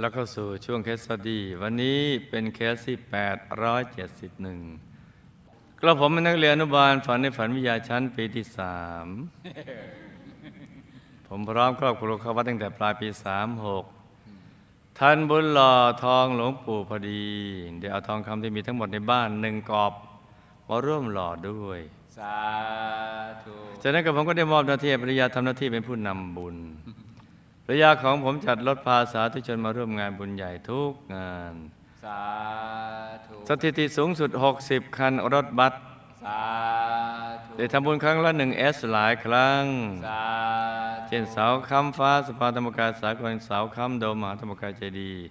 แล้วก็สู่ช่วง case study วันนี้เป็นเคสที่ 871 กระผมเป็นนักเรียนอนุบาลฝันในฝันวิทยาชั้นปีที่สามผมพร้อมครอบครัวเข้าวัดตั้งแต่ปลายปี 36ทันบุญหล่อทองหลวงปู่พอดี เดี๋ยวเอาทองคำที่มีทั้งหมดในบ้านหนึ่งกอบมาร่วมหล่อด้วย สาธุ จากนั้นกระผมก็ได้มอบหน้าที่ให้ภรรยาทำหน้าที่เป็นผู้นำบุญภ รรยาของผมจัดรถพาสาธุชนมาร่วมงานบุญใหญ่ทุกงาน สาธุสถิติสูงสุด 60 คันรถบัสสาธุได้ทำบุญครั้งละหนึ่งเอสหลายครั้ง สาธุเช่นเสาคำฟ้าสภาธรรมกายสากลเสาคำโดมมหาธรรมกายเจดีย์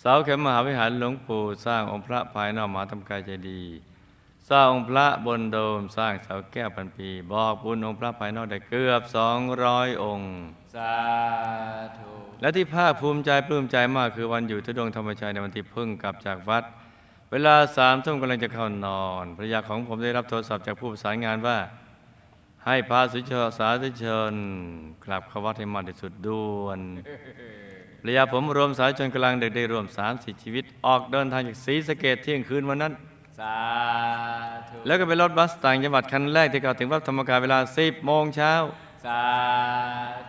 เสาเข็มมหาวิหารหลวงปู่สร้างองค์พระภายนอกมหาธรรมกายเจดีย์ สร้างองค์พระบนโดมสร้างเสาแก้วพันปี บอกบุญองค์พระภายนอกได้เกือบ200องค์ สาธุและที่ภาคภูมิใจปลื้มใจมากคือวันอยู่ทุดงค์ธรรมชัยในวันที่เพิ่งกลับจากวัด เวลาสามทุ่มกำลังจะเข้านอนภรรยาของผมได้รับโทรศัพท์จากผู้ประสานงานว่า ให้พาสุชาสาธุชนกลับเข้าวัดให้มากที่สุดด่วนภรรยาผมรวมสายชนกำลังเด็กได้รวม3 4ชีวิต ออกเดินทางจากศรีสะเกดเที่ยงคืนวันนั้น สาธุแล้วก็เป็นรถบัสต่างจังหวัดคันแรกที่เข้าถึงวัดธรรมกายเวลา 10โมงเช้าสา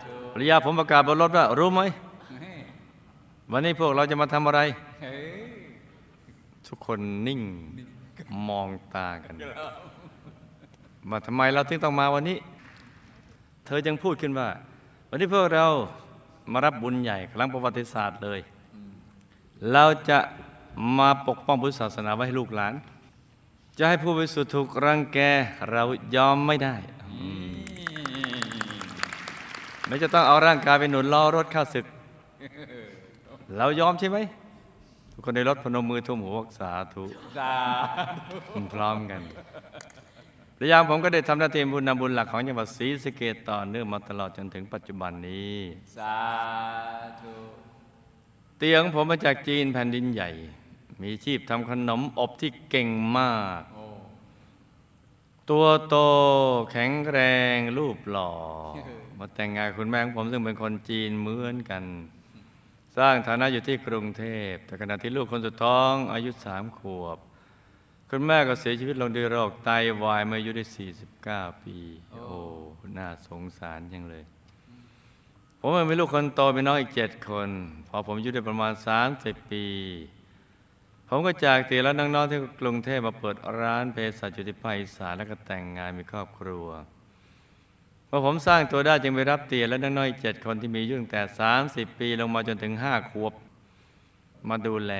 ธุภรรยาผมประกาศบนรถว่ารู้ไหมวันนี้พวกเราจะมาทำอะไรเฮ้ยทุกคนนิ่งมองตากันว่าทำไมเราถึงต้องมาวันนี้ เธอจึงพูดขึ้นว่า วันนี้พวกเรามารับบุญใหญ่ครั้งประวัติศาสตร์เลย เราจะมาปกป้องพุทธศาสนาไว้ให้ลูกหลาน จะให้ผู้บริสุทธิ์ถูกรังแกเรายอมไม่ได้ไม่จะต้องเอาร่างกายไปหนุนล้อรถเข้าศึก เรายอมใช่ไหมทุกคนในรถพนมมือทุ่มหัวบอกสาธุสาพร้อมกันระยามผมก็ได้ทำหน้าที่บุญนำบุญหลักของจังหวัดศรีสะเกดต่อเนื่องมาตลอดจนถึงปัจจุบันนี้ สาธุ เตียงผมมาจากจีนแผ่นดินใหญ่ มีชีพทำขนมอบที่เก่งมากโอ้ตัวโตแข็งแรงรูปหล่อ มาแต่งงานคุณแม่ของผมซึ่งเป็นคนจีนเหมือนกัน สร้างฐานะอยู่ที่กรุงเทพ แต่ขณะที่ลูกคนสุดท้องอายุสามขวบ คุณแม่ก็เสียชีวิตลงด้วยโรคไตวายเมื่ออายุได้ 49 ปี โอ้น่าสงสารจังเลยผมเองเป็นลูกคนโตเป็นน้องอีกเจ็ดคน พอผมอายุได้ประมาณ 30 ปี ผมก็จากเตียแล้วน้องๆที่กรุงเทพมาเปิดร้านเภสัชอยู่ที่ภาคอีสานแล้วก็แต่งงานมีครอบครัวพอผมสร้างตัวได้จึงไปรับเตียและน้องๆเจ็ดคนที่มีอายุตั้งแต่ 30 ปีลงมาจนถึงห้าขวบ มาดูแล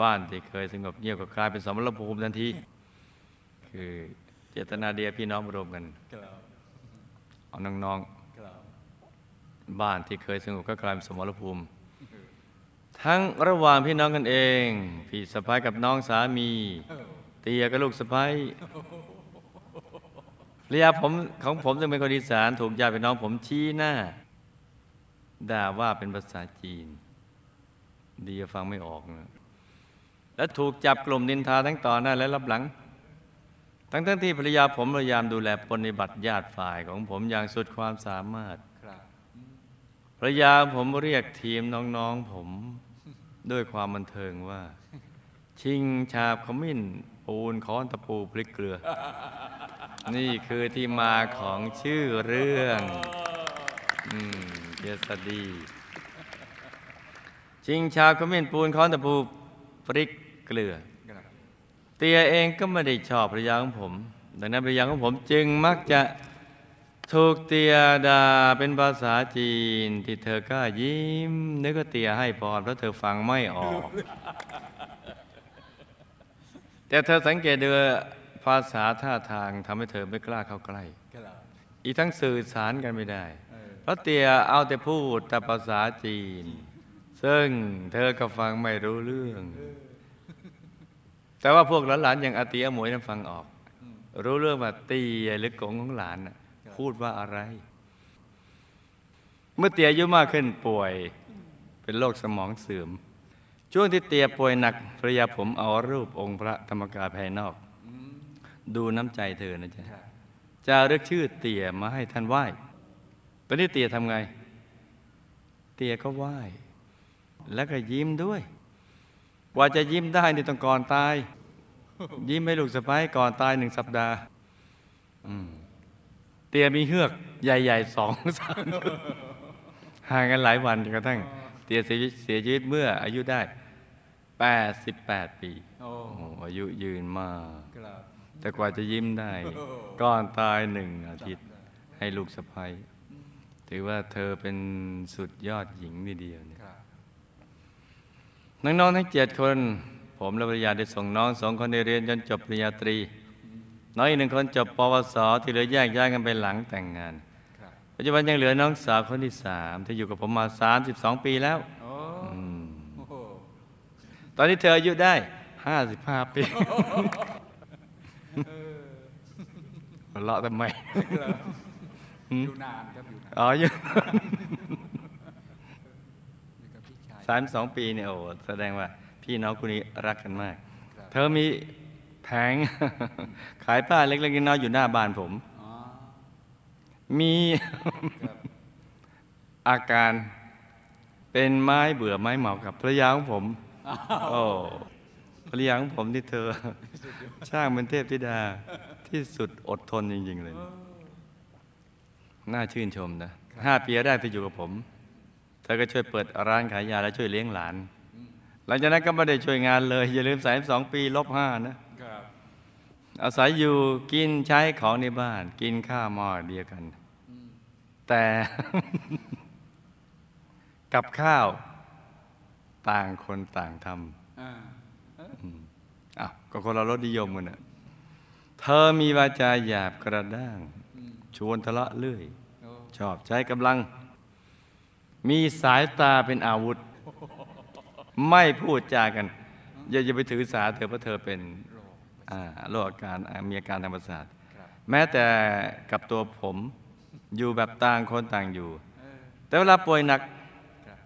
บ้านที่เคยสงบเงียบก็กลายเป็นสมรภูมิทันที คือเจตนาเดียพี่น้องรวมกันเอาน้องๆบ้านที่เคยสงบก็กลายเป็นสมรภูมิ ทั้งระหว่างพี่น้องกันเอง พี่สะพ้ายกับน้องสามี เตียกับลูกสะพ้ายภรรยาผมของผมซึ่งเป็นคนอีสานถูกญาติพี่น้องผมชี้หน้าด่าว่าเป็นภาษาจีน ดีฟังไม่ออกนะและถูกจับกลุ่มนินทาทั้งต่อหน้าและรับหลัง ทั้งทั้งที่ภรรยาผมพยายามดูแลปฏิบัติญาติฝ่ายของผมอย่างสุดความสามารถ รับภรรยาผมเรียกทีมน้องๆผมด้วยความบันเทิงว่า ชิงชาบขมิ้น ปูนค้อนตะปูพริกเกลือ นี่คือที่มาของชื่อเรื่องอืมเยสดีชิงชาบขมิ้นปูนค้อนตะปูพริกเกลือ เตียเองก็ไม่ได้ชอบภรรยาของผม ดังนั้นภรรยาของผมจึงมักจะ ถูกเตียด่าเป็นภาษาจีน ที่เธอก็ยิ้ม นึกว่าเตียให้พรเพราะเธอฟังไม่ออก แต่เธอสังเกตดูภาษาท่าทางทำให้เธอไม่กล้าเข้าใกล้กล่าวอีกทั้งสื่อสารกันไม่ได้เออเพราะเตียเอาแต่พูดแต่ภาษาจีน ซึ่งเธอก็ฟังไม่รู้เรื่อง แต่ว่าพวกหลานๆอย่างอาเตียหมวยนั้นฟังออก รู้เรื่องว่าเตียหรือกงของหลานน่ะ พูดว่าอะไร เมื่อเตียอายุมากขึ้นป่วย เป็นโรคสมองเสื่อม ช่วงที่เตียป่วยหนักภรรยาผมเอารูปองค์พระธรรมกายภายนอกอืมดูน้ำใจเธอนะจ๊ะครับจะเรียกชื่อเตี่ยมาให้ท่านไหว้ตอนนี้เตี่ยทำไง เตี่ยก็ไหว้ แล้วก็ยิ้มด้วย กว่าจะยิ้มได้นี่ต้องก่อนตาย ยิ้มให้ลูกสะพ้ายก่อนตายหนึ่งสัปดาห์ อืม เตียมีเฮือกใหญ่ๆสองสามห่างกันหลายวันจนกระทั่ง เตียเสียชีวิตเสียชีวิตเมื่ออายุได้ 88 ปี โอ้โอ้โหอายุยืนมากครับแต่กว่าจะยิ้มได้ก่อนตายหนึ่งอาทิตย์ให้ลูกสะพ้ยถือว่าเธอเป็นสุดยอดหญิงทีเดียวเนี่ยครับน้องๆทั้งเจ็ดคน ผมและภรรยาได้ส่งน้องสองคนได้เรียนจนจบปริญญาตรี น้องอีกหนึ่งคนจบปวสที่เหลือแยกย้ายกันไปหลังแต่งงานครับปัจจุบันยังเหลือน้องสาวคนที่สามที่อยู่กับผมมา 32 ปีแล้วโอ้อืมโอ้โหตอนนี้เธออายุได้ 55 ปีหัวเราะทำไมอยู่นานครับอยู่นานอ๋ออยู่นี่กับพี่ชายสามสองปีเนี่ยโอ้แสดงว่าพี่น้องคู่นี้รักกันมากครับเธอมี แผงขายผ้าเล็กๆน้อยๆอยู่หน้าบ้านผมอ๋อมีครับอาการเป็นไม้เบื่อไม้เหมากับภรรยาของผมโอ้ภรรยาของผมที่เธอ ช่างเป็นเทพธิดาที่สุดอดทนจริง ๆ เลย น่าชื่นชมนะห้าปีแรกที่อยู่กับผม เธอก็ช่วยเปิดร้านขายยาและช่วยเลี้ยงหลาน หลังจากนั้นก็ไม่ได้ช่วยงานเลย อย่าลืมสายสองปีลบห้านะครับ อาศัยอยู่กินใช้ของในบ้าน กินข้าวหม้อเดียวกัน แต่กับข้าวต่างคนต่างทอ่าำอ้าวก็คนเรารสนิยมกันนะเธอมีวาจาหยาบกระด้างอืมชวนทะเลาะเรื่อยโอ้ชอบใช้กำลัง มีสายตาเป็นอาวุธ ไม่พูดจากัน อย่าอย่าไปถือสาเธอเพราะเธอเป็น โรคอ่าโรคอาการอ่ามีอาการทางประสาทครับแม้แต่กับตัวผมอยู่แบบต่างคนต่างอยู่เออแต่เวลาป่วยหนักครับ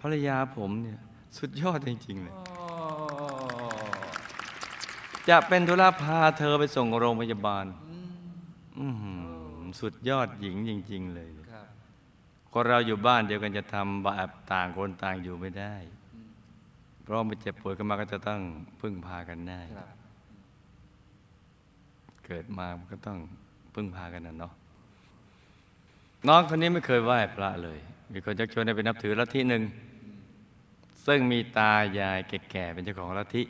ภรรยาผมเนี่ยสุดยอดจริง ๆ เลยโอ้จะเป็นธุระพาเธอไปส่งโรงพยาบาลอืมอื้อหือสุดยอดหญิงจริง ๆ เลยครับคนเราอยู่บ้านเดียวกันจะทำแบบต่างคนต่างอยู่ไม่ได้ เพราะมันเจ็บป่วยขึ้นมาก็จะต้องพึ่งพากันได้ครับ เกิดมามันก็ต้องพึ่งพากันนะเนาะน้องคนนี้ไม่เคยไหว้พระเลย มีคนชักชวนให้ไปนับถือลัทธิหนึ่ง ซึ่งมีตายายแก่ๆเป็นเจ้าของลัทธิ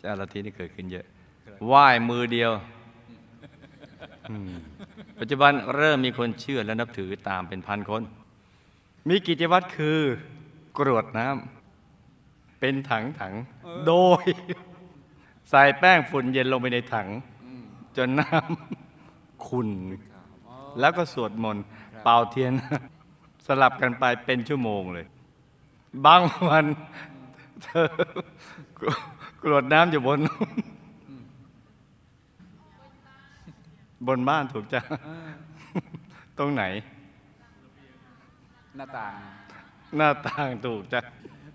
เจ้าลัทธินี่เกิดขึ้นเยอะไหว้มือเดียว ปัจจุบันเริ่มมีคนเชื่อและนับถือตามเป็นพันคน มีกิจวัตรคือกรวดน้ำเป็นถังถังโดย ใส่แป้งฝุ่นเย็นลงไปในถัง จนน้ำขุ่นครับอ๋อแล้วก็สวดมนต์เป่าเทียน สลับกันไปเป็นชั่วโมงเลย บางวันเธอกรวดน้ำอยู่บน บนบ้านถูกจ้ะเออตรงไหน หน้าต่าง หน้าต่างถูกจ้ะ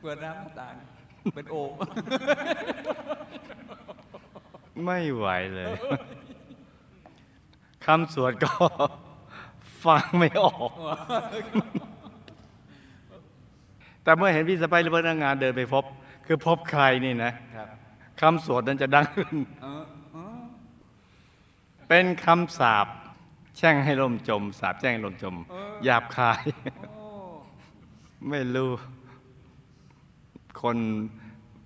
เปิดน้ำหน้าต่าง เป็นโอ่ง ไม่ไหวเลยคำสวดก็ฟังไม่ออก แต่เมื่อเห็นพี่สะใภ้หรือพนักงานเดินไปพบ คือพบใครนี่นะครับคำสวดนั้นจะดังขึ้นเออเออเป็นคำสาปแช่งให้ลมจม สาปแช่งให้ลมจม หยาบคายโอ้ไม่รู้ คน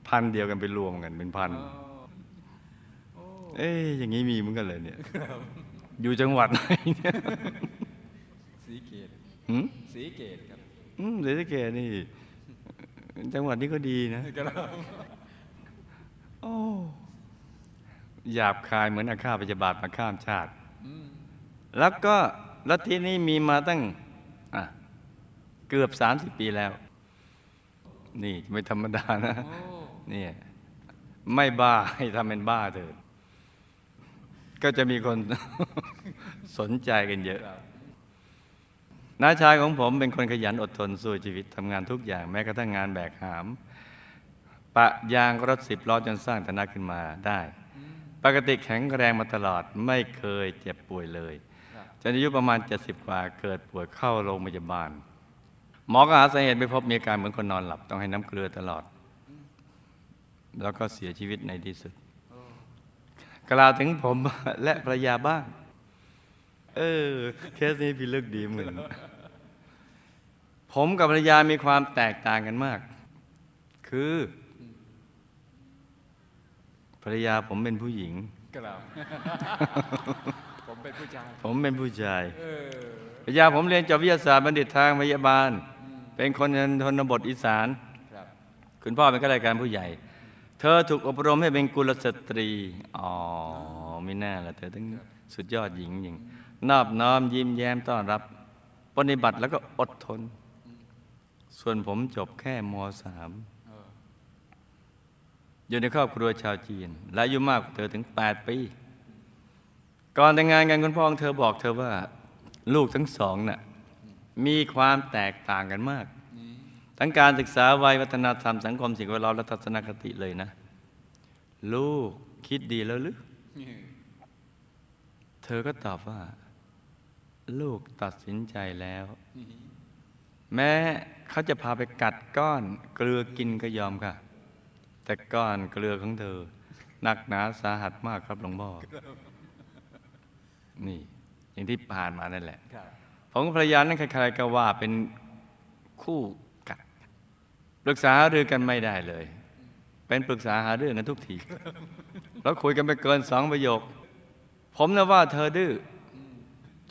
พันเดียวกันไปรวมกันเป็นพันโอ้ เอ้ยอย่างนี้มีเหมือนกันเลยเนี่ยอยู่จังหวัดไหนเนี่ยสีเกตหืมสีเกตครับอืมศรีสะเกษนี่ จังหวัดนี้ก็ดีนะโอ้หยาบคายเหมือนอาฆาตพยาบาทมาข้ามชาติอืมแล้วก็ลัทธินี้มีมาตั้งอะเกือบสามสิบปีแล้ว นี่ไม่ธรรมดานะโอ้เนี่ยไม่บ้าให้ทำเป็นบ้าเถิด ก็จะมีคนสนใจกันเยอะน้าชายของผมเป็นคนขยันอดทนสู้ชีวิตทำงานทุกอย่างแม้กระทั่งงานแบกหาม ปะยางรถสิบล้อจนสร้างฐานะขึ้นมาได้ ปกติแข็งแรงมาตลอดไม่เคยเจ็บป่วยเลยจนอายุประมาณ 70 กว่าเกิดป่วยเข้าโรงพยาบาล หมอก็หาสาเหตุไม่พบมีอาการเหมือนคนนอนหลับต้องให้น้ำเกลือตลอด แล้วก็เสียชีวิตในที่สุด กล่าวถึงผมและภรรยาบ้าง เออ เคสนี้พี่เลือกดีเหมือน ผมกับภรรยามีความแตกต่างกันมาก คือ ภรรยาผมเป็นผู้หญิงกล่าวผมเป็นผู้ชาย ผมเป็นผู้ชายเออภรรยาผมเรียนจบวิทยาศาสตร์บัณฑิตทางพยาบาล เป็นคนชนบทอีสานครับคุณพ่อเป็นข้าราชการผู้ใหญ่ เธอถูกอบรมให้เป็นกุลสตรี อ๋อไม่น่าละเธอทั้งสุดยอดหญิงหญิงนอบน้อมยิ้มแย้มต้อนรับ ปฏิบัติแล้วก็อดทน ส่วนผมจบแค่มสามเอยู่ในครอบครัวชาวจีน และอายุมากกว่าเธอถึง 8 ปี ก่อนแต่งงานกันคุณพ่อของเธอบอกเธอว่า ลูกทั้งสองน่ะมีความแตกต่างกันมาก ทั้งการศึกษาวัยวัฒนธรรมสังคมสิ่งแวดล้อมและทัศนคติเลยนะ ลูกคิดดีแล้วหรือนี่เธอก็ตอบว่า ลูกตัดสินใจแล้วนี่แม้เขาจะพาไปกัดก้อนเกลือกินก็ยอมค่ะ แต่ก้อนเกลือของเธอหนักหนาสาหัสมากครับหลวงพ่อนี่ อย่างที่ผ่านมานั่นแหละครับผมกับภรรยานั้นใครๆก็ว่าเป็นคู่กัด ปรึกษาหารือกันไม่ได้เลย เป็นปรึกษาหาเรื่องกันทุกที แล้วคุยกันไปเกินสองประโยค ผมนะว่าเธอดื้อ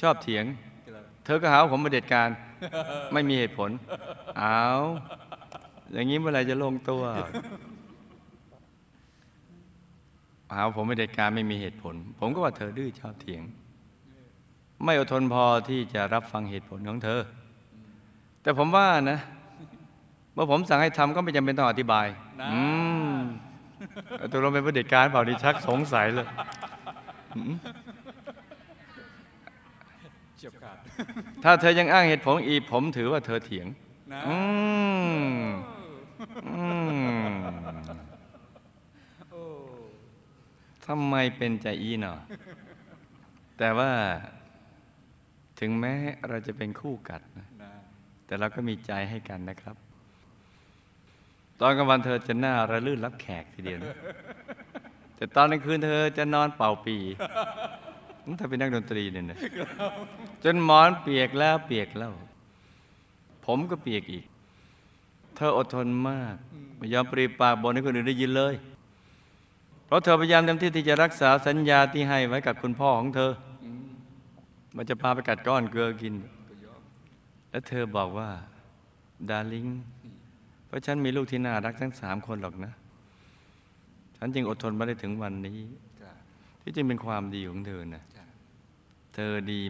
ชอบเถียง เธอก็หาว่าผมมาเด็ดการ ไม่มีเหตุผล เอาอย่างนี้เมื่อไรจะลงตัวหาว่าผมไม่เด็ดการไม่มีเหตุผล ผมก็ว่าเธอดื้อชอบเถียง ไม่อดทนพอที่จะรับฟังเหตุผลของเธอ แต่ผมว่านะ เมื่อผมสั่งให้ทำก็ไม่จำเป็นต้องอธิบายนะอืมตัวเราเป็นประเด็จการเปล่าดิชักสงสัยเลยเฉียบขาดถ้าเธอยังอ้างเหตุผลอีกผมถือว่าเธอเถียงนะอืมอืมโอ้ทำไมเป็นใจอีหนอแต่ว่าถึงแม้เราจะเป็นคู่กัดนะนะแต่เราก็มีใจให้กันนะครับต อนกลางวันเธอจะหน้าระลื่นรับแขกทีเดียวนะแต่ตอนกลางคืนเธอจะนอนเป่าปีถ้าเป็นนักดนตรีเนี่ยนะจนหมอนเปียกแล้วเปียกเล่าผมก็เปียกอีก เธออดทนมากไม่ยอมปรีปากบนให้คนอื่นได้ยินเลย เพราะเธอพยายามเต็มที่ที่จะรักษาสัญญาที่ให้ไว้กับคุณพ่อของเธออืมมันจะพาไปกัดก้อนเกลือกินก็ยอมแล้วเธอบอกว่าดาริงเพ ราะฉันมีลูกที่น่ารักทั้งสามคนหรอกนะ ฉันจึงอดทนมาได้ถึงวันนี้ครับที่จริงเป็นความดีของเธอนะครับเธอดี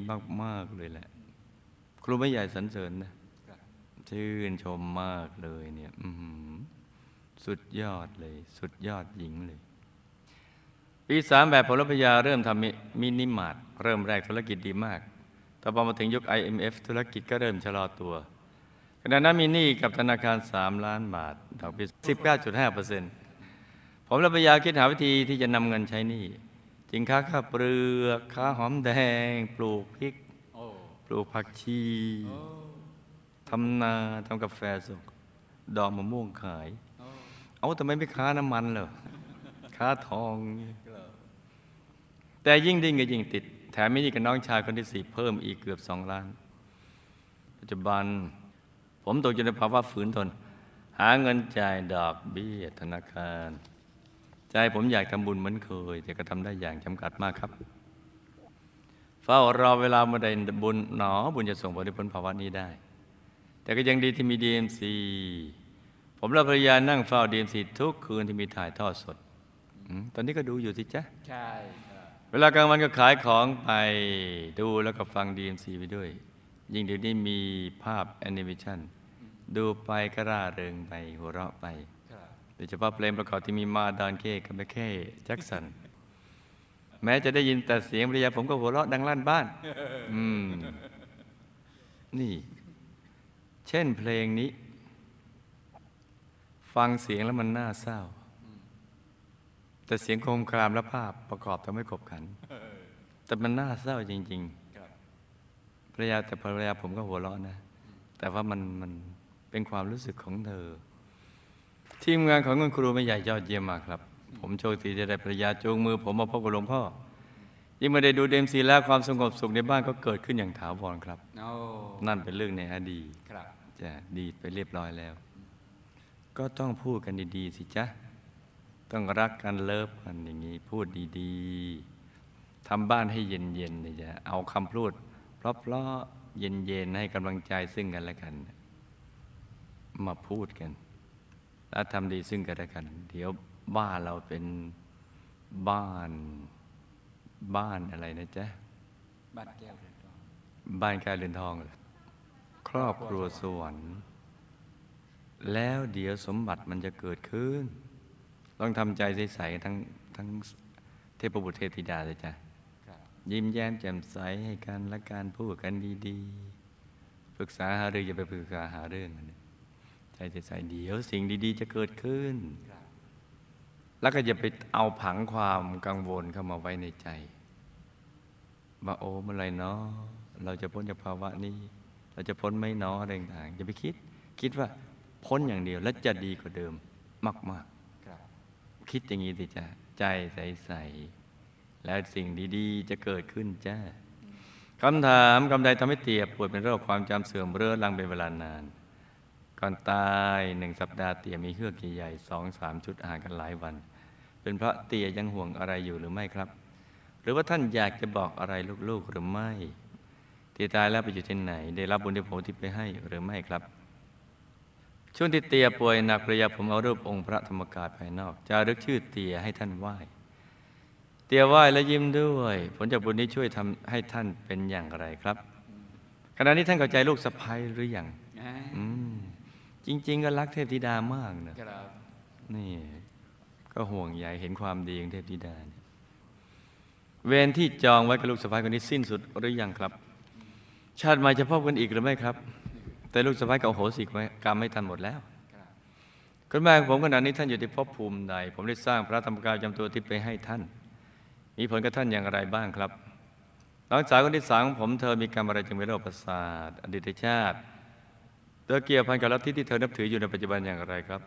มาก ๆ เลยแหละ ครูไม่ใหญ่สรรเสริญนะครับชื่นชมมากเลยเนี่ยอือหือสุดยอดเลย สุดยอดหญิงเลย ปีสามแบบผลพยาเริ่มทำมิมินิมาร์ทเริ่มแรกธุรกิจดีมาก แต่พอมาถึงยุค IMF ธุรกิจก็เริ่มชะลอตัว ขณะนั้นมีหนี้กับธนาคาร 3 ล้านบาทดอกเบี้ย19.5เปอร์เซ็นต์ผมและภรรยาคิดหาวิธีที่จะนำเงินใช้หนี้จึงค้าข้าวเปลือกค้าหอมแดง ปลูกพริก ปลูกผักชีทำนาทำกาแฟสุก ดอกมะม่วงขาย เอาทำไมไม่ค้าน้ำมันเหรอค้าทองแต่ยิ่งดิ้นก็ยิ่งติด แถมมีหนี่กับน้องชายคนที่สี่เพิ่มอีกเกือบสองล้าน ปัจจุบัน ผมตกอยู่ในภาวะฝืนทน หาเงินจ่ายดอกเบี้ยธนาคาร ใจผมอยากทำบุญเหมือนเคย แต่ก็ทำได้อย่างจำกัดมากครับ เฝ้ารอเวลาเมื่อใดบุญหนอบุญจะส่งผลให้พ้นภาวะนี้ได้ แต่ก็ยังดีที่มี DMC ผมและภรรยานั่งเฝ้า DMC ทุกคืนที่มีถ่ายทอดสดอืมตอนนี้ก็ดูอยู่สิจ๊ะใช่ครับเวลากลางวันก็ขายของไปดูแล้วก็ฟัง DMC ไปด้วย ยิ่งเดี๋ยวนี้มีภาพแอนิเมชันดูไปก็ร่าเริงไป หัวเราะไปครับโดยเฉพาะเพลงประกอบที่มีมาดานเคกับแมคเค่แจ็คสัน แม้จะได้ยินแต่เสียงภรรยาผมก็หัวเราะดังลั่นบ้าน อืม นี่ เช่นเพลงนี้ ฟังเสียงแล้วมันน่าเศร้า แต่เสียงโครมครามและภาพประกอบทำให้ขบขัน แต่มันน่าเศร้าจริงครับๆ ภรรยาแต่ภรรยาผมก็หัวเราะนะ แต่ว่ามันมันเป็นความรู้สึกของเธอ ทีมงานของคุณครูไม่ใหญ่ยอดเยี่ยมมากครับ ผมโชคดีจะได้ภรรยาจูงมือ ผมมาพบกับหลวงพ่อยิ่งมาได้ดู DMC แล้วความสงบสุขในบ้านก็เกิดขึ้นอย่างถาวรครับโอ้นั่นเป็นเรื่องในอดีตครับจะดีไปเรียบร้อยแล้ว ก็ต้องพูดกันดีๆสิจ๊ะต้องรักกัน love กันอย่างนี้พูดดีๆทำบ้านให้เย็นๆนะจ๊ะเอาคำพูด เพราะๆเย็นๆให้กำลังใจซึ่งกันและกัน มาพูดกัน แล้วทำดีซึ่งกันและกัน เดี๋ยวบ้านเราเป็นบ้านบ้านอะไรนะจ๊ะ บ้านแก้วเรือนทอง บ้านการเรือนทองเหรอครอบครัวสวรรค์แล้วเดี๋ยวสมบัติมันจะเกิดขึ้น ต้องทำใจใสๆทั้งทั้งเทพบุตรเทพธิดาเลยจ้ะครับ ยิ้มแย้มแจ่มใสให้กันและการพูดกันดีๆ ปรึกษาหารืออย่าไปปรึกษาหาเรื่องกันใจใสๆเดี๋ยวสิ่งดีๆ จะเกิดขึ้นครับแล้วก็อย่าไปเอาผังความกังวลเข้ามาไว้ในใจว่าโอ้เมื่อไหรเนาะเราจะพ้นจากภาวะนี้ เราจะพ้นไหม่นาะอะไรต่างๆอย่าไปคิด คิดว่าพ้นอย่างเดียวและจะดีกว่าเดิมมากครับๆคิดอย่างนี้สิจ้ะใจใสๆ แล้วสิ่งดีๆ จะเกิดขึ้นจ้าคำถามคำใดทำให้เตียป่วยเป็นโรคความจำเสื่อมเรื้อรังเป็นเวลานาน ก่อนตายหนึ่งสัปดาห์เตียมีเฮือกใหญ่ๆสองสามชุดอาหารกันหลายวัน เป็นเพราะเตียยังห่วงอะไรอยู่หรือไม่ครับ หรือว่าท่านอยากจะบอกอะไรลูกๆหรือไม่เตียตายแล้วไปอยู่ที่ไหน ได้รับบุญที่ผมที่ไปให้หรือไม่ครับ ช่วงที่เตียป่วยหนักระยะผมเอารูปองค์พระธรรมกายภายนอก จะรึกชื่อเตียให้ท่านไหว้ เตียไหว้และยิ้มด้วย ผลจากบุญนี้ช่วยทำให้ท่านเป็นอย่างไรครับขณะนี้ท่านเข้าใจลูกสะพ้ยหรือยังอ่าอืมจริง ๆ ก็รักเทพธิดามากนะครับนี่ ก็ห่วงใยเห็นความดีของเทพธิดาเนี่ยเวรที่จองไว้กับลูกสะพ้ายคนนี้สิ้นสุดหรือยังครับ ชาติใหม่จะพบกันอีกหรือไม่ครับ แต่ลูกสะพ้ายก็โอโหสิกไว้กรรมไม่ทันหมดแล้วครับคุณแม่ของผมขณะนี้ท่านอยู่ที่ภพภูมิใด ผมได้สร้างพระธรรมกายจำตัวที่ไปให้ท่าน มีผลกับท่านอย่างไรบ้างครับน้องสาวคนที่สามของผมเธอมีกรรมอะไรจึงเป็นโรคประสาทอดีตชาติเธอเกี่ยวพันกับลัทธิที่เธอนับถืออยู่ในปัจจุบันอย่างไรครับ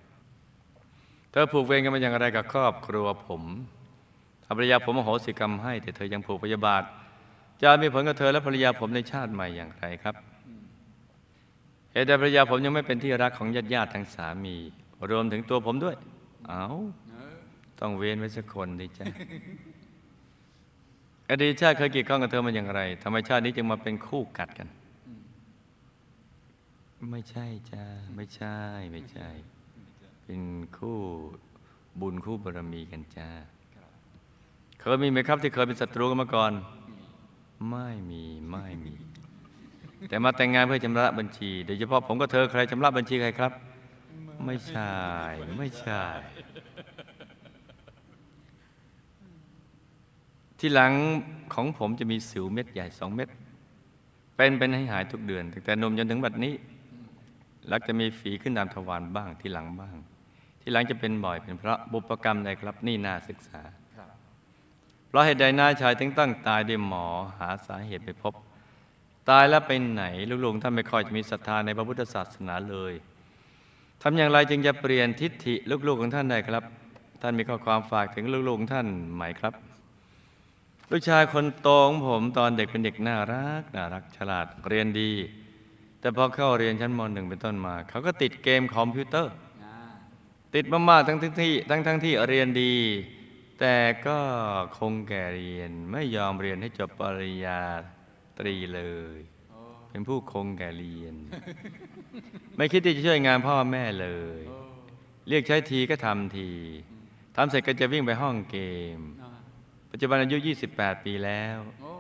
เธอผูกเวรกันมาอย่างไรกับครอบครัวผมภรรยาผมอโหสิกรรมให้ แต่เธอยังผูกพยาบาท จะมีผลกับเธอและภรรยาผมในชาติใหม่อย่างไรครับเหตุใดภรรยาผมยังไม่เป็นที่รักของญาติญาติทั้งสามี รวมถึงตัวผมด้วย เอาต้องเว้นไว้สักคนดิจ้ะ อดีตชาติเคยเกี่ยวข้องกับเธอมาอย่างไรทำไมชาตินี้จึงมาเป็นคู่กัดกัน ไม่ใช่จ้าไม่ใช่ ไม่ใช่ เป็นคู่บุญคู่บารมีกันจ้าครับเคยมีไหมครับ ที่เคยเป็นศัตรูกันมาก่อน ไม่มีไม่มี แต่มาแต่งงานเพื่อชำระบัญชี โดยเฉพาะผมกับเธอใครชำระบัญชีใครครับ ไม่ใช่ ไม่ใช่ ที่หลังของผมจะมีสิวเม็ดใหญ่สองเม็ดเป็นเป็นให้หายทุกเดือนตั้งแต่นมจนถึงบัดนี้ล้วจะมีฝีขึ้นตามทวารบ้างที่หลังบ้าง ที่หลังจะเป็นบ่อยเป็นเพราะบุพกรรมใดครับนี่น่าศึกษาเพราะเหตุใดนาชายถึงต้องตายด้วยหมอหาสาเหตุไปพบ ตายแล้วไปไหนลูกๆท่านไม่ค่อยจะมีศรัทธาในพระพุทธศาสนาเลยทำอย่างไรจึงจะเปลี่ยนทิฏฐิลูกๆของท่านได้ครับ ท่านมีข้อความฝากถึงลูกๆของท่านไหมครับ ลูกชายคนโตของผมตอนเด็กเป็นเด็กน่ารักน่ารักฉลาดเรียนดี แต่พอเข้าเรียนชั้นมหนึ่งเป็นต้นมา เขาก็ติดเกมคอมพิวเตอร์ ติดมากๆทั้งทั้งที่ทั้งทั้งที่เรียนดี แต่ก็คงแก่เรียนไม่ยอมเรียนให้จบปริญญาตรีเลย เป็นผู้คงแก่เรียน ไม่คิดที่จะช่วยงานพ่อแม่เลย เรียกใช้ทีก็ทำทีทำเสร็จก็จะวิ่งไปห้องเกมอ่าปั จจุบันอายุ 28 ปีแล้วโอ้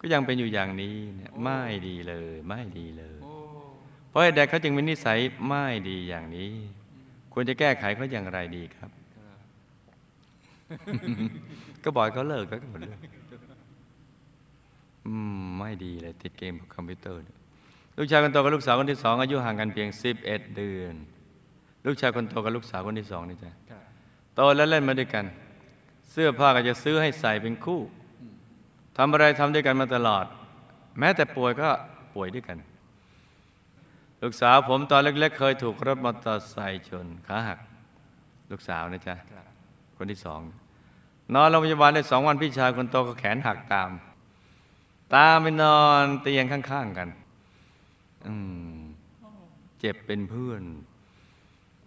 ก็ยังเป็นอยู่อย่างนี้เนี่ยไม่ดีเลย ไม่ดีเลยโอ้เพราะเหตุใดเขาจึงมีนิสัยไม่ดีอย่างนี้ ควรจะแก้ไขเขาอย่างไรดีครับครับก็บอกให้เขาเลิกก็หมดเรื่องอืมไม่ดีเลย ติดเกมกับคอมพิวเตอร์เนี่ยลูกชายคนโตกับลูกสาวคนที่สองอายุห่างกันเพียงสิบเอ็ดเดือน ลูกชายคนโตกับลูกสาวคนที่สองนี่จ้ะครับโตแล้วเล่นมาด้วยกัน เสื้อผ้าก็จะซื้อให้ใส่เป็นคู่ทำอะไรทำด้วยกันมาตลอด แม้แต่ป่วยก็ป่วยด้วยกัน ลูกสาวผมตอนเล็ก ๆ เคยถูกรถมอเตอร์ไซค์ชนขาหัก ลูกสาวนะจ๊ะครับคนที่สองนอนโรงพยาบาลได้สองวันพี่ชายคนโตก็แขนหักตาม ตามไปนอนเตียงข้าง ๆกัน อืมเจ็บเป็นเพื่อน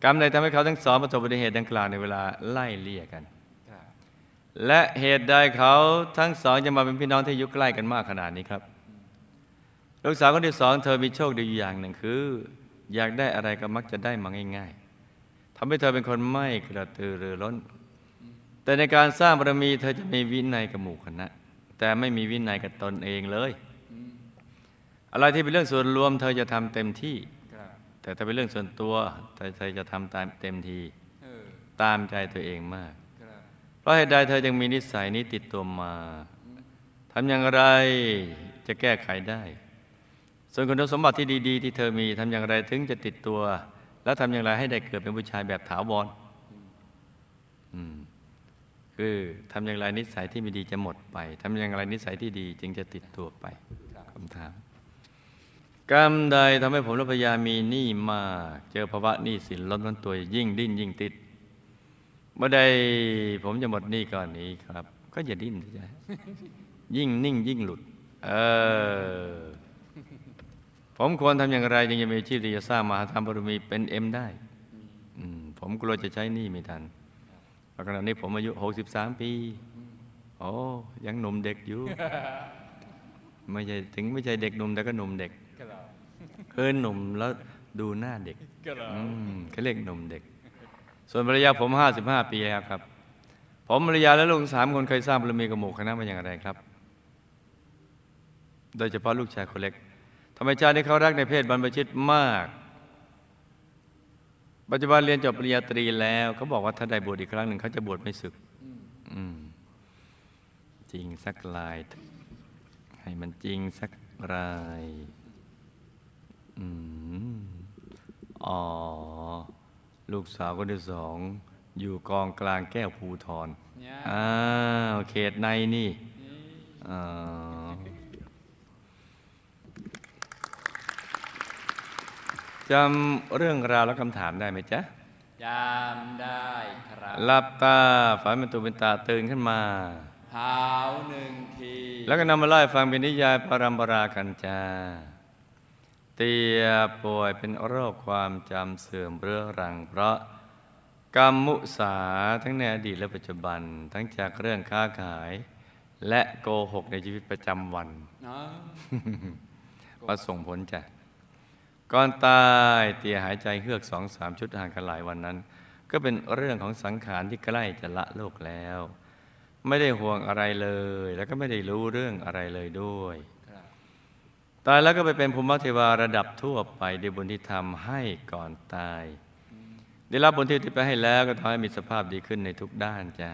กรรมใดทำให้เขาทั้งสองประสบอุบัติเหตุดังกล่าวในเวลาไล่เลี่ยกันครับ และเหตุใดเขาทั้งสองจะมาเป็นพี่น้องที่อายุใกล้กันมากขนาดนี้ครับ ลูกสาวคนที่สองเธอมีโชคดีอยู่อย่างหนึ่งคือ อยากได้อะไรก็มักจะได้มาง่าย ๆทำให้เธอเป็นคนไม่กระตือรือร้น แต่ในการสร้างบารมีเธอจะมีวินัยกับหมู่คณะ แต่ไม่มีวินัยกับตนเองเลย อะไรที่เป็นเรื่องส่วนรวม เธอจะทำเต็มที่ครับแต่ถ้าเป็นเรื่องส่วนตัวเธอเธอจะทำตามเต็มทีเออตามใจตัวเองมากครับ เพราะเหตุใดเธอยังมีนิสัยนี้ติดตัวมาทำอย่างไรจะแก้ไขได้ ส่วนคุณสมบัติที่ดี ๆ ที่เธอมีทำอย่างไรถึงจะติดตัว แล้วทำอย่างไรให้ได้เกิดเป็นผู้ชายแบบถาวรคือทำอย่างไรนิสัยที่ไม่ดีจะหมดไปทำอย่างไรนิสัยที่ดี จึงจะติดตัวไปคำถามกรรมใดทำให้ผมและภรรยามีหนี้มาก เจอภาวะหนี้สินล้นล้นตัวยิ่งดิ้นยิ่งติด เมื่อใดผมจะหมดหนี้ก้อนนี้ครับ ก็อย่าดิ้นสิจ๊ะยิ่งนิ่งยิ่งหลุด เออ ผมควรทำอย่างไรจึงจะมีอาชีพที่จะสร้างมหาธรรมบารมีเป็นเอ็มได้อืมผมกลัวจะใช้หนี้ไม่ทันเพราะขณะนี้ผมอายุ 63 ปี โอ้ยังหนุ่มเด็กอยู่ ไม่ใช่ถึงไม่ใช่เด็กหนุ่มแต่ก็หนุ่มเด็กครับคือหนุ่มแล้วดูหน้าเด็กครับอืมเขาเรียกหนุ่มเด็ก ส่วนภรรยาผมห้าสิบห้าปีแล้วครับ ผมภรรยาและลูกสามคนเคยสร้างบารมีกับหมู่คณะมาอย่างไรครับ โดยเฉพาะลูกชายคนเล็กธรรมชาติที่เขารักในเพศบรรพชิตมาก ปัจจุบันเรียนจบปริญญาตรีแล้วเขาบอกว่าถ้าได้บวชอีกครั้งหนึ่งเขาจะบวชไม่ศึกจริงสักลาย ให้มันจริงสักราย อืม อ๋อ ลูกสาวคนที่สอง อยู่กองกลางแก้วภูทรเนี่ยอ้าวเขตในนี่อ๋อจำเรื่องราวและคำถามได้ไหมจ๊ะจำได้ครับหลับตาฝันเป็นตุเป็นตาตื่นขึ้นมาหาวหนึ่งที แล้วก็นำมาไล่าให้ฟังเป็นนิยายปรัมปรากันจา เตียป่วยเป็นโรคความจำเสื่อมเรื้อรัง เพราะกรรมมุสาทั้งในอดีตและปัจจุบัน ทั้งจากเรื่องค้าขาย และโกหกในชีวิตประจำวันเนาะมาส่งผลจ้ะก่อนตายเตียหายใจเฮือกสองสามชุดห่างกันหลายวันนั้น ก็เป็นเรื่องของสังขารที่ใกล้จะละโลกแล้ว ไม่ได้ห่วงอะไรเลย แล้วก็ไม่ได้รู้เรื่องอะไรเลยด้วยครับ ตายแล้วก็ไปเป็นภูมิเทวาระดับทั่วไปด้วยบุญที่ทำให้ก่อนตาย ได้รับบุญที่ที่ไปให้แล้วก็ทำให้มีสภาพดีขึ้นในทุกด้านจ้า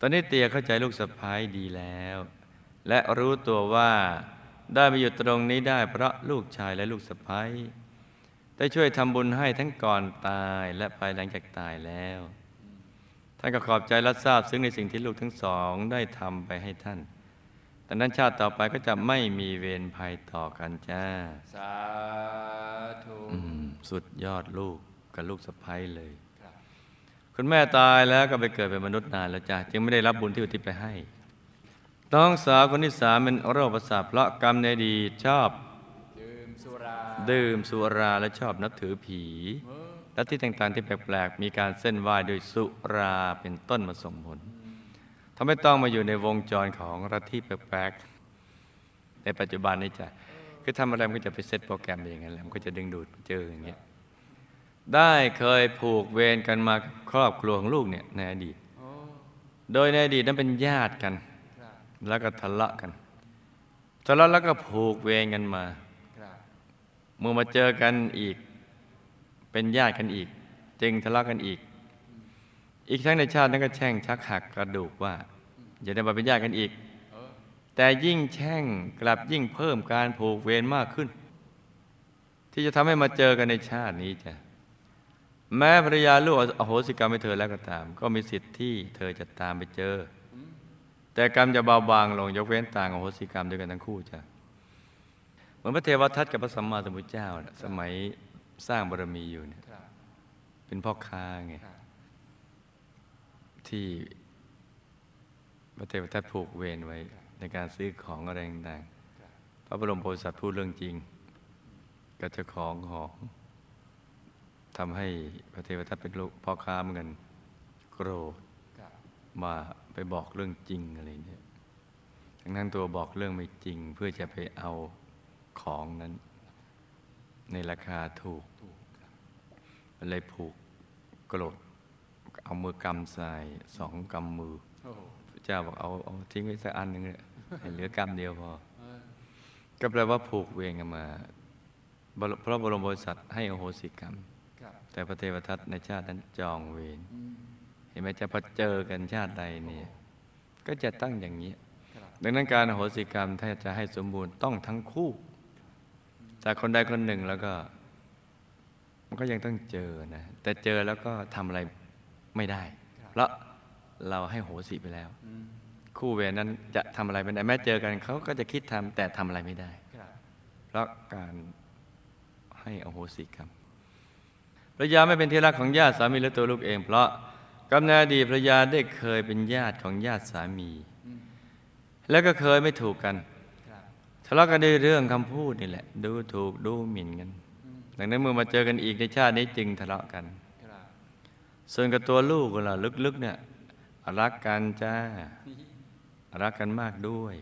ตอนนี้เตียเข้าใจลูกสะพ้ายดีแล้ว และรู้ตัวว่าได้มาอยู่ตรงนี้ได้เพราะลูกชายและลูกสะพ้ายได้ช่วยทำบุญให้ทั้งก่อนตายและภายหลังจากตายแล้ว ท่านก็ขอบใจและทราบซึ้งในสิ่งที่ลูกทั้งสองได้ทำไปให้ท่าน แต่นั้นชาติต่อไปก็จะไม่มีเวรภัยต่อกันจ้า สาธุอืมสุดยอดลูกกับลูกสะพ้ยเลยครับคุณแม่ตายแล้วก็ไปเกิดเป็นมนุษย์นานแล้วจ้ะจึงไม่ได้รับบุญที่อุทิศไปให้ น้องสาวคนที่สามเป็นโรคประสาทเพราะกรรมในอดีตชอบ ดื่มสุรา ดื่มสุราและชอบนับถือผีเออและที่ต่างๆที่แปลกๆมีการเส้นไหว้โดยสุราเป็นต้นมาส่งผล ทำให้ต้องมาอยู่ในวงจรของรัฐที่แปลกๆในปัจจุบันนี้จ้ะคือทำอะไรมันก็จะไปเซตโปรแกรมไปอย่างนั้นแหละมันก็จะดึงดูดเจออย่างเงี้ยได้เคยผูกเวรกันมากับครอบครัวของลูกเนี่ยในอดีตโอ้โดยในอดีตนั้นเป็นญาติกันครับแล้วก็ทะเลาะกันทะเลาะแล้วก็ผูกเวรกันมาครับเมื่อมาเจอกันอีก เป็นญาติกันอีก จึงทะเลาะกันอีก อีกทั้งในชาตินั้นก็แช่งชักหักกระดูกว่า อย่าได้มาเป็นญาติกันอีก แต่ยิ่งแช่งกลับยิ่งเพิ่มการผูกเวรมากขึ้น ที่จะทำให้มาเจอกันในชาตินี้จ้ะแม้ภรรยาลูกอโหสิกรรมให้เธอแล้วก็ตาม ก็มีสิทธิ์ที่เธอจะตามไปเจอ แต่กรรมจะเบาบางลงยกเว้นต่างอโหสิกรรมด้วยกันทั้งคู่จ้ะเหมือนพระเทวทัตกับพระสัมมาสัมพุทธเจ้า สมัยสร้างบารมีอยู่เนี่ยเป็นพ่อค้าไง ที่พระเทวทัตผูกเวรไว้ ในการซื้อของอะไรต่างๆพระบรมโพธิสัตว์พูดเรื่องจริงกับเจ้าของของทำให้พระเทวทัตเป็นลูกพ่อค้าเหมือนกันโกรธมาไปบอกเรื่องจริงอะไรเนี่ยทั้งนั้นตัวบอกเรื่องไม่จริง เพื่อจะไปเอาของนั้น ในราคาถูกถูกครับเลยผูกโกรธ เอามือกำใส่สองกำมือโอ้โหพระเจ้าบอกเอาเอาทิ้งไว้สักอันหนึ่งเนี่ยให้เหลือกำเดียวพอเออก็แปลว่าผูกเวรกันมาบรพระบรมโพธิสัตว์ให้อโหสิกรรมครับแต่พระเทวทัตในชาตินั้นจองเวรอืมเห็นไหมจะพอเจอกันชาติใดเนี่ยก็จะตั้งอย่างนี้ครับดังนั้นการอโหสิกรรมถ้าจะให้สมบูรณ์ต้องทั้งคู่ แต่คนใดคนหนึ่งแล้วก็ มันก็ยังต้องเจอนะ แต่เจอแล้วก็ทำอะไร ไม่ได้ เพราะเราให้โหสิไปแล้วอืมคู่เวรนั้นจะทำอะไรไม่ได้แม้เจอกันเขาก็จะคิดทำแต่ทำอะไรไม่ได้ครับเพราะการให้อโหสิกรรมภรรยาไม่เป็นที่รักของญาติสามีและตัวลูกเอง เพราะกำเนิดอดีตภรรยาได้เคยเป็นญาติของญาติสามีอืมแล้วก็เคยไม่ถูกกันครับทะเลาะกันด้วยเรื่องคำพูดนี่แหละ ดูถูกดูหมิ่นกันอืมดังนั้นเมื่อมาเจอกันอีกในชาตินี้จึงทะเลาะกันครับ ส่วนกับตัวลูกเราลึกๆเนี่ยรักกันจ้า รักกันมากด้วย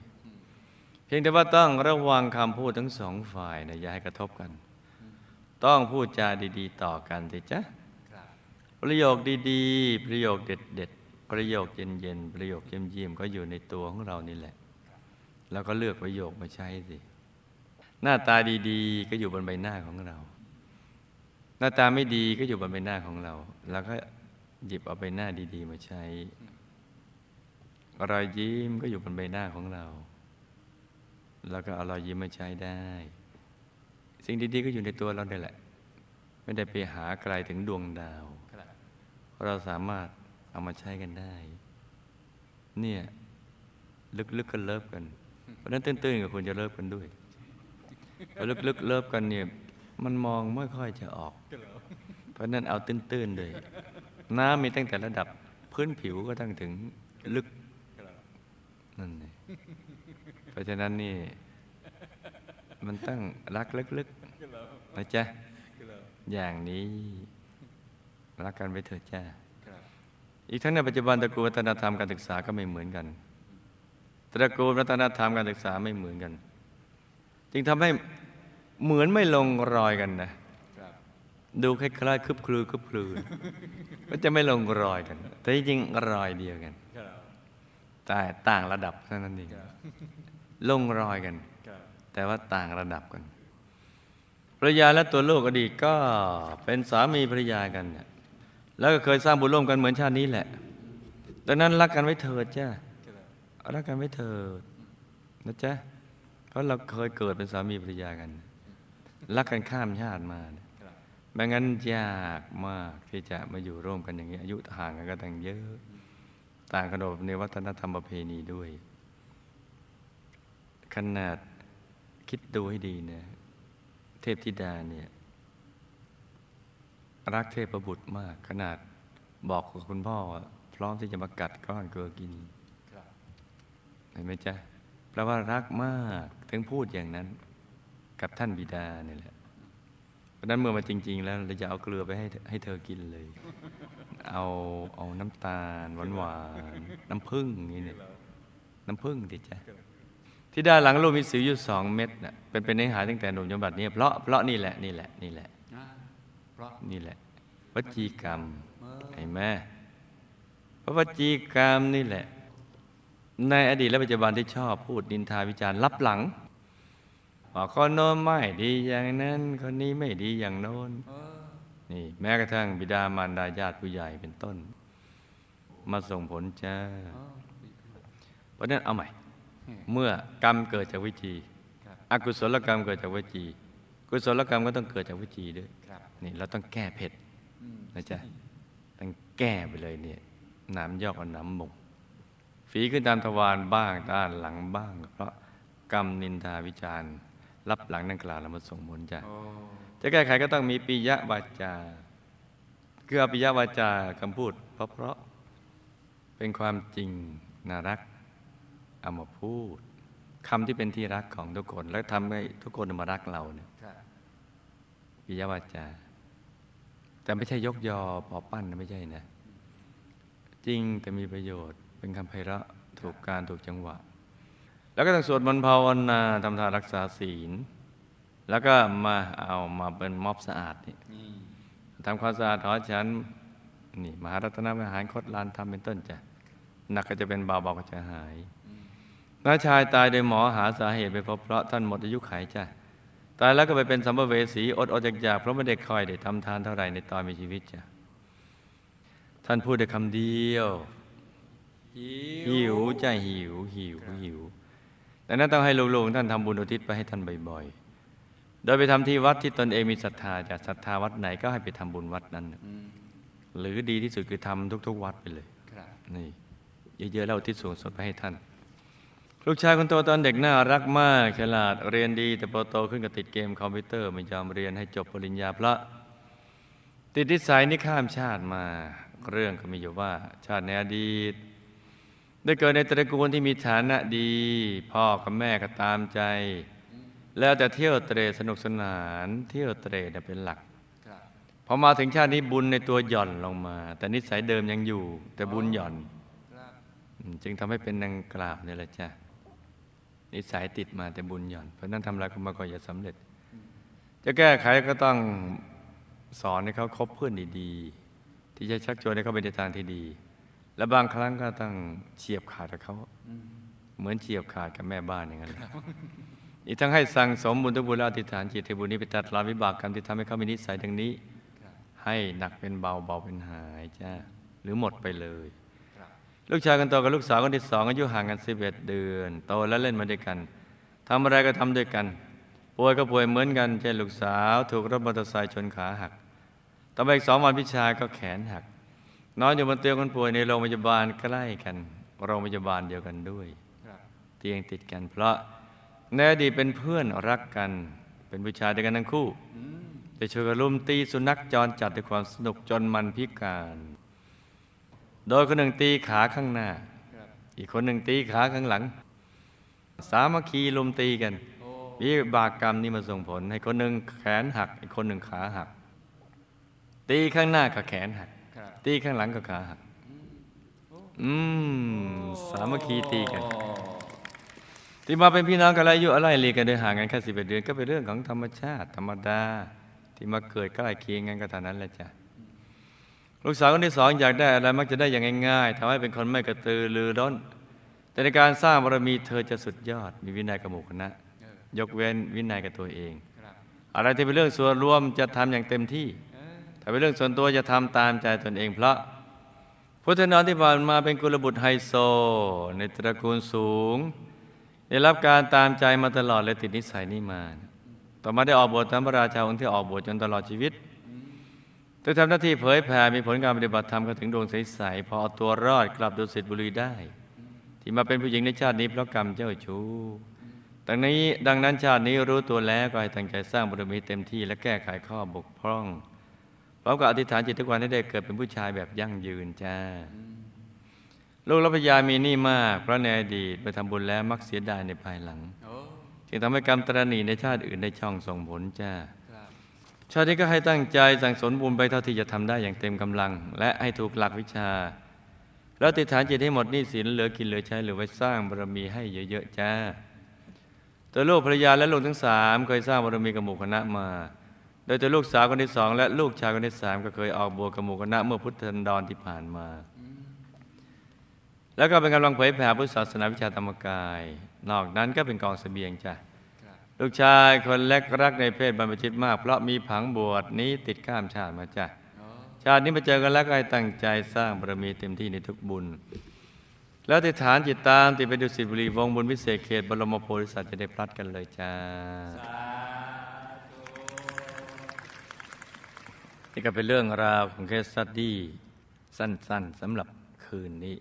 เพียงแต่ว่าต้องระวังคำพูดทั้งสองฝ่ายนะอย่าให้กระทบกัน ต้องพูดจาดี ๆ ต่อกันสิจ๊ะประโยคดีๆ ประโยคเด็ดๆ ประโยคเย็นๆ ประโยคเยี่ยมๆ ก็อยู่ในตัวของเรานี่แหละ แล้วก็เลือกประโยคมาใช้สิ หน้าตาดีๆ ก็อยู่บนใบหน้าของเรา หน้าตาไม่ดีก็อยู่บนใบหน้าของเรา แล้วก็ หยิบเอาใบหน้าดีๆ มาใช้ รอยยิ้มก็อยู่บนใบหน้าของเรา แล้วก็เอารอยยิ้มมาใช้ได้ สิ่งดีๆก็อยู่ในตัวเราเนี่ยแหละ ไม่ได้ไปหาไกลถึงดวงดาวครับเราสามารถเอามาใช้กันได้ เนี่ยลึกๆก็เลิฟกัน เพราะนั้นตื้นๆกับคุณจะเลิฟกันด้วยพอลึกๆเลิฟกันเนี่ยมันมองไม่ค่อยจะออก เพราะฉะนั้นเอาตื้นๆเลย น้ำมีตั้งแต่ระดับพื้นผิวก็ตั้งถึงลึกนั่นเองเพราะฉะนั้นนี่ มันต้องรักลึกๆนะจ๊ะอย่างนี้รักกันไปเถิดจ้าอีกทั้งในปัจจุบันตระกูลวัฒนธรรมการศึกษาก็ไม่เหมือนกัน ตระกูลวัฒนธรรมการศึกษาไม่เหมือนกัน จึงทำให้เหมือนไม่ลงรอยกันนะ ดูคล้ายๆคลึบคลือคลึบคลือก็จะไม่ลงรอยกัน แต่จริงรอยเดียวกันแต่ต่างระดับเท่านั้นเองลงรอยกัน แต่ว่าต่างระดับกันภรรยาและตัวลูกอดีตก็เป็นสามีภรรยากันเนี่ยแล้วก็เคยสร้างบุญร่วมกันเหมือนชาตินี้แหละดังนั้นรักกันไว้เถิดจ้าครับรักกันไว้เถิดนะจ๊ะเพราะเราเคยเกิดเป็นสามีภรรยากัน รักกันข้ามชาติมาเนี่ย ครับไม่งั้นยากมากที่จะมาอยู่ร่วมกันอย่างนี้ อายุห่างกันก็ตั้งเยอะ ต่างกันออกในวัฒนธรรมประเพณีด้วย ขนาดคิดดูให้ดีนะเทพธิดาเนี่ยรักเทพบุตรมาก ขนาดบอกกับคุณพ่อพร้อมที่จะมากัดก้อนเกลือกินเห็นไหมจ๊ะแปลว่ารักมากถึงพูดอย่างนั้น กับท่านบิดาเนี่ยแหละ เพราะนั้นเมื่อมาจริง ๆ แล้วเราจะเอาเกลือไปให้ให้เธอกินเลย เอาเอาน้ำตาลหวานหวานๆน้ำผึ้งอย่างนี่เนี่ยน้ำผึ้งดิจ๊ะที่ด้านหลังลูกมีสิวอยู่สองเม็ดน่ะเป็นเป็นเนื้อหาตั้งแต่หนุ่มจนบัดนี้เพราะเพราะนี่แหละนี่แหละนี่แหละเพราะนี่แหละวจีกรรมเออเห็นไหมเพราะวจีกรรมนี่แหละ ในอดีตและปัจจุบันที่ชอบพูดนินทาวิจารณ์ลับหลัง คนโน้นไม่ดีอย่างนั้น คนนี้ไม่ดีอย่างโน้นเออนี่ แม้กระทั่งบิดามารดาญาติผู้ใหญ่เป็นต้น มาส่งผลจ้าเออเพราะฉะนั้นเอาใหม่อืมเมื่อกรรมเกิดจากวิจีครับอกุศลกรรมเกิดจากวิจีกุศลกรรมก็ต้องเกิดจากวิจีด้วยครับนี่เราต้องแก้เผ็ดอืมนะจ๊ะต้องแก้ไปเลยเนี่ยหน้ำยอกกับน้ำบ่งฝีขึ้นตามทวารบ้างด้านหลังบ้าง เพราะกรรมนินทาวิจารณ์ รับหลังดังกล่าวแล้วมาส่งผลจ้ะโอ้จะแก้ไขก็ต้องมีปิยะวาจาคือเอาปิยะวาจาคำพูด เพราะเพราะๆเป็นความจริงน่ารักเอามาพูดคำที่เป็นที่รักของทุกคน และทำให้ทุกคนมารักเราเนี่ยครับปิยวาจา แต่ไม่ใช่ยกยอปอปั้นนะไม่ใช่นะ จริงแต่มีประโยชน์เป็นคำไพเราะถูกการถูกจังหวะ แล้วก็ต้องสวดมนต์ภาวนาทำทานรักษาศีล แล้วก็มาเอามาเป็นม็อบสะอาดนี่นี่ทำความสะอาดหอฉันนี่มหารัตนมหารคตลานทำเป็นต้นจ้ะหนักก็จะเป็นเบาเบาก็จะหายน้าชายตายโดยหมอหาสาเหตุไปพบเพราะท่านหมดอายุไขจ้ะตายแล้วก็ไปเป็นสัมภเวสีอดอดอยากๆเพราะไม่ได้คอยได้ทำทานเท่าไหร่ในตอนมีชีวิตจ้ะท่านพูดได้คำเดียว หิวจ้ะหิวหิวหิว ดังนั้นต้องให้ลูกๆท่านทำบุญอุทิศไปให้ท่านบ่อยๆ โดยไปทำที่วัดที่ตนเองมีศรัทธาจากศรัทธาวัดไหนก็ให้ไปทำบุญวัดนั้นน่ะอืมหรือดีที่สุดคือทำทุก ๆ วัดไปเลยครับนี่เยอะๆแล้วอุทิศส่วนสดไปให้ท่าน ลูกชายคนโตตอนเด็กน่ารักมาก ฉลาดเรียนดีแต่พอโตขึ้นก็ติดเกมคอมพิวเตอร์ไม่ยอมเรียนให้จบปริญญาเพราะติดนิสัยนี่ข้ามชาติมา เรื่องก็มีอยู่ว่า ชาติในอดีต ได้เกิดในตระกูลที่มีฐานะดี พ่อกับแม่ก็ตามใจ แล้วแต่เที่ยวเตรสนุกสนานเที่ยวเตรเนี่ยเป็นหลักครับพอมาถึงชาตินี้บุญในตัวหย่อนลงมา แต่นิสัยเดิมยังอยู่ แต่บุญหย่อนครับอืมจึงทำให้เป็นดังกล่าวนี่แหละจ้ะนิสัยติดมาแต่บุญหย่อน เพราะฉะนั้นทำอะไรก็มาก็อย่าสำเร็จ จะแก้ไขก็ต้องสอนให้เขาคบเพื่อนดีๆ ที่จะชักชวนให้เขาไปในทางที่ดี และบางครั้งก็ต้องเฉียบขาดกับเขาอืมเหมือนเฉียบขาดกับแม่บ้านอย่างนั้นแหละอีกทั้งให้สั่งสมบุญทุกบุญและอธิษฐานจิตให้บุญนี้ไปตัดรอนวิบากกรรมที่ทำให้เขามีนิสัยดังนี้ครับให้หนักเป็นเบาเบาเป็นหายจ้าหรือหมดไปเลยครับลูกชายคนโตกับลูกสาวคนที่สองอายุห่างกัน11เดือนโตแล้วเล่นมาด้วยกันทำอะไรก็ทำด้วยกัน ป่วยก็ป่วยเหมือนกันเช่นลูกสาว ถูกรถมอเตอร์ไซค์ชนขาหักต่อมาอีกสองวันพี่ชายก็แขนหัก นอนอยู่บนเตียงคนป่วยในโรงพยาบาลใกล้กัน โรงพยาบาลเดียวกันด้วย เตียงติดกันเพราะในอดีตเป็นเพื่อนรักกัน เป็นผู้ชายด้วยกันทั้งคู่อืมได้ช่วยกันรุมตีสุนัขจรจัดด้วยความสนุกจนมันพิการ โดยคนหนึ่งตีขาข้างหน้า อีกคนหนึ่งตีขาข้างหลัง สามัคคีลุมตีกันวิบากกรรมนี้มาส่งผล ให้คนหนึ่งแขนหัก อีกคนหนึ่งขาหัก ตีข้างหน้าก็แขนหัก ตีข้างหลังก็ขาหักอืมสามัคคีตีกัน ที่มาเป็นพี่น้องกันแล้วอายุอะไรเรียกันโดยห่างกันแค่สิบเอ็ดเดือนก็เป็นเรื่องของธรรมชาติ ธรรมดา ที่มาเกิดใกล้เคียงกันก็เท่านั้นแหละจ้ะลูกสาวคนที่สองอยากได้อะไรมักจะได้อย่างง่ายๆทำให้เป็นคนไม่กระตือรือร้น แต่ในการสร้างบารมีเธอจะสุดยอด มีวินัยกับหมู่คณะ ยกเว้นวินัยกับตัวเอง อะไรที่เป็นเรื่องส่วนรวมจะทำอย่างเต็มที่ เออถ้าเป็นเรื่องส่วนตัวจะทำตามใจตนเองเพราะ พุทธนอนที่ผ่านมาเป็นกุลบุตรไฮโซ ในตระกูลสูง ได้รับการตามใจมาตลอดและติดนิสัยนี้มา ต่อมาได้ออกบวชตามพระราชาองค์ที่ออกบวชจนตลอดชีวิตโดยทำหน้าที่เผยแผ่มีผลการปฏิบัติธรรมก็ถึงดวงใสๆพอเอาตัวรอดกลับดุสิตบุรีได้ ที่มาเป็นผู้หญิงในชาตินี้เพราะกรรมเจ้าชู้ดังนี้ดังนั้นชาตินี้รู้ตัวแล้วก็ให้ตั้งใจสร้างบารมีเต็มที่และแก้ไขข้อบกพร่อง ร้อมกับอธิษฐานจิตทุกวันให้ได้เกิดเป็นผู้ชายแบบยั่งยืนจ้า ลูกและภรรยามีหนี้มาก เพราะในอดีตไปทำบุญแล้วมักเสียดายในภายหลังจึงทำให้กรรมตรณีในชาติอื่นได้ช่องส่งผลจ้าชาตินี้ก็ให้ตั้งใจสั่งสมบุญไปเท่าที่จะทำได้อย่างเต็มกำลัง และให้ถูกหลักวิชา แล้วติดฐานจิตให้หมดหนี้สินเหลือกินเหลือใช้เหลือไว้สร้างบารมีให้เยอะๆจ้าตัวลูกภรรยาและลูกทั้งสามเคยสร้างบารมีกับหมู่คณะมา โดยตัวลูกสาวคนที่สองและลูกชายคนที่สามก็เคยออกบวชกับหมู่คณะเมื่อพุทธันดรที่ผ่านมา แล้วก็เป็นกำลังเผยแผ่พุทธศาสนาวิชาธรรมกาย นอกนั้นก็เป็นกองเสบียงจ้ะลูกชายคนเล็กรักในเพศบรรพชิตมาก เพราะมีผังบวชนี้ติดข้ามชาติมาจ้ะชาตินี้มาเจอกันแล้วก็ให้ตั้งใจสร้างบารมีเต็มที่ในทุกบุญ แล้วติดฐานจิตตามติดไปดุสิบุรีวงบุญวิเศษเขตบรมโพธิสัตว์จะได้พลัดกันเลยจ้า นี่ก็เป็นเรื่องราวของเคสสตดี้สั้น ๆสำหรับคืนนี้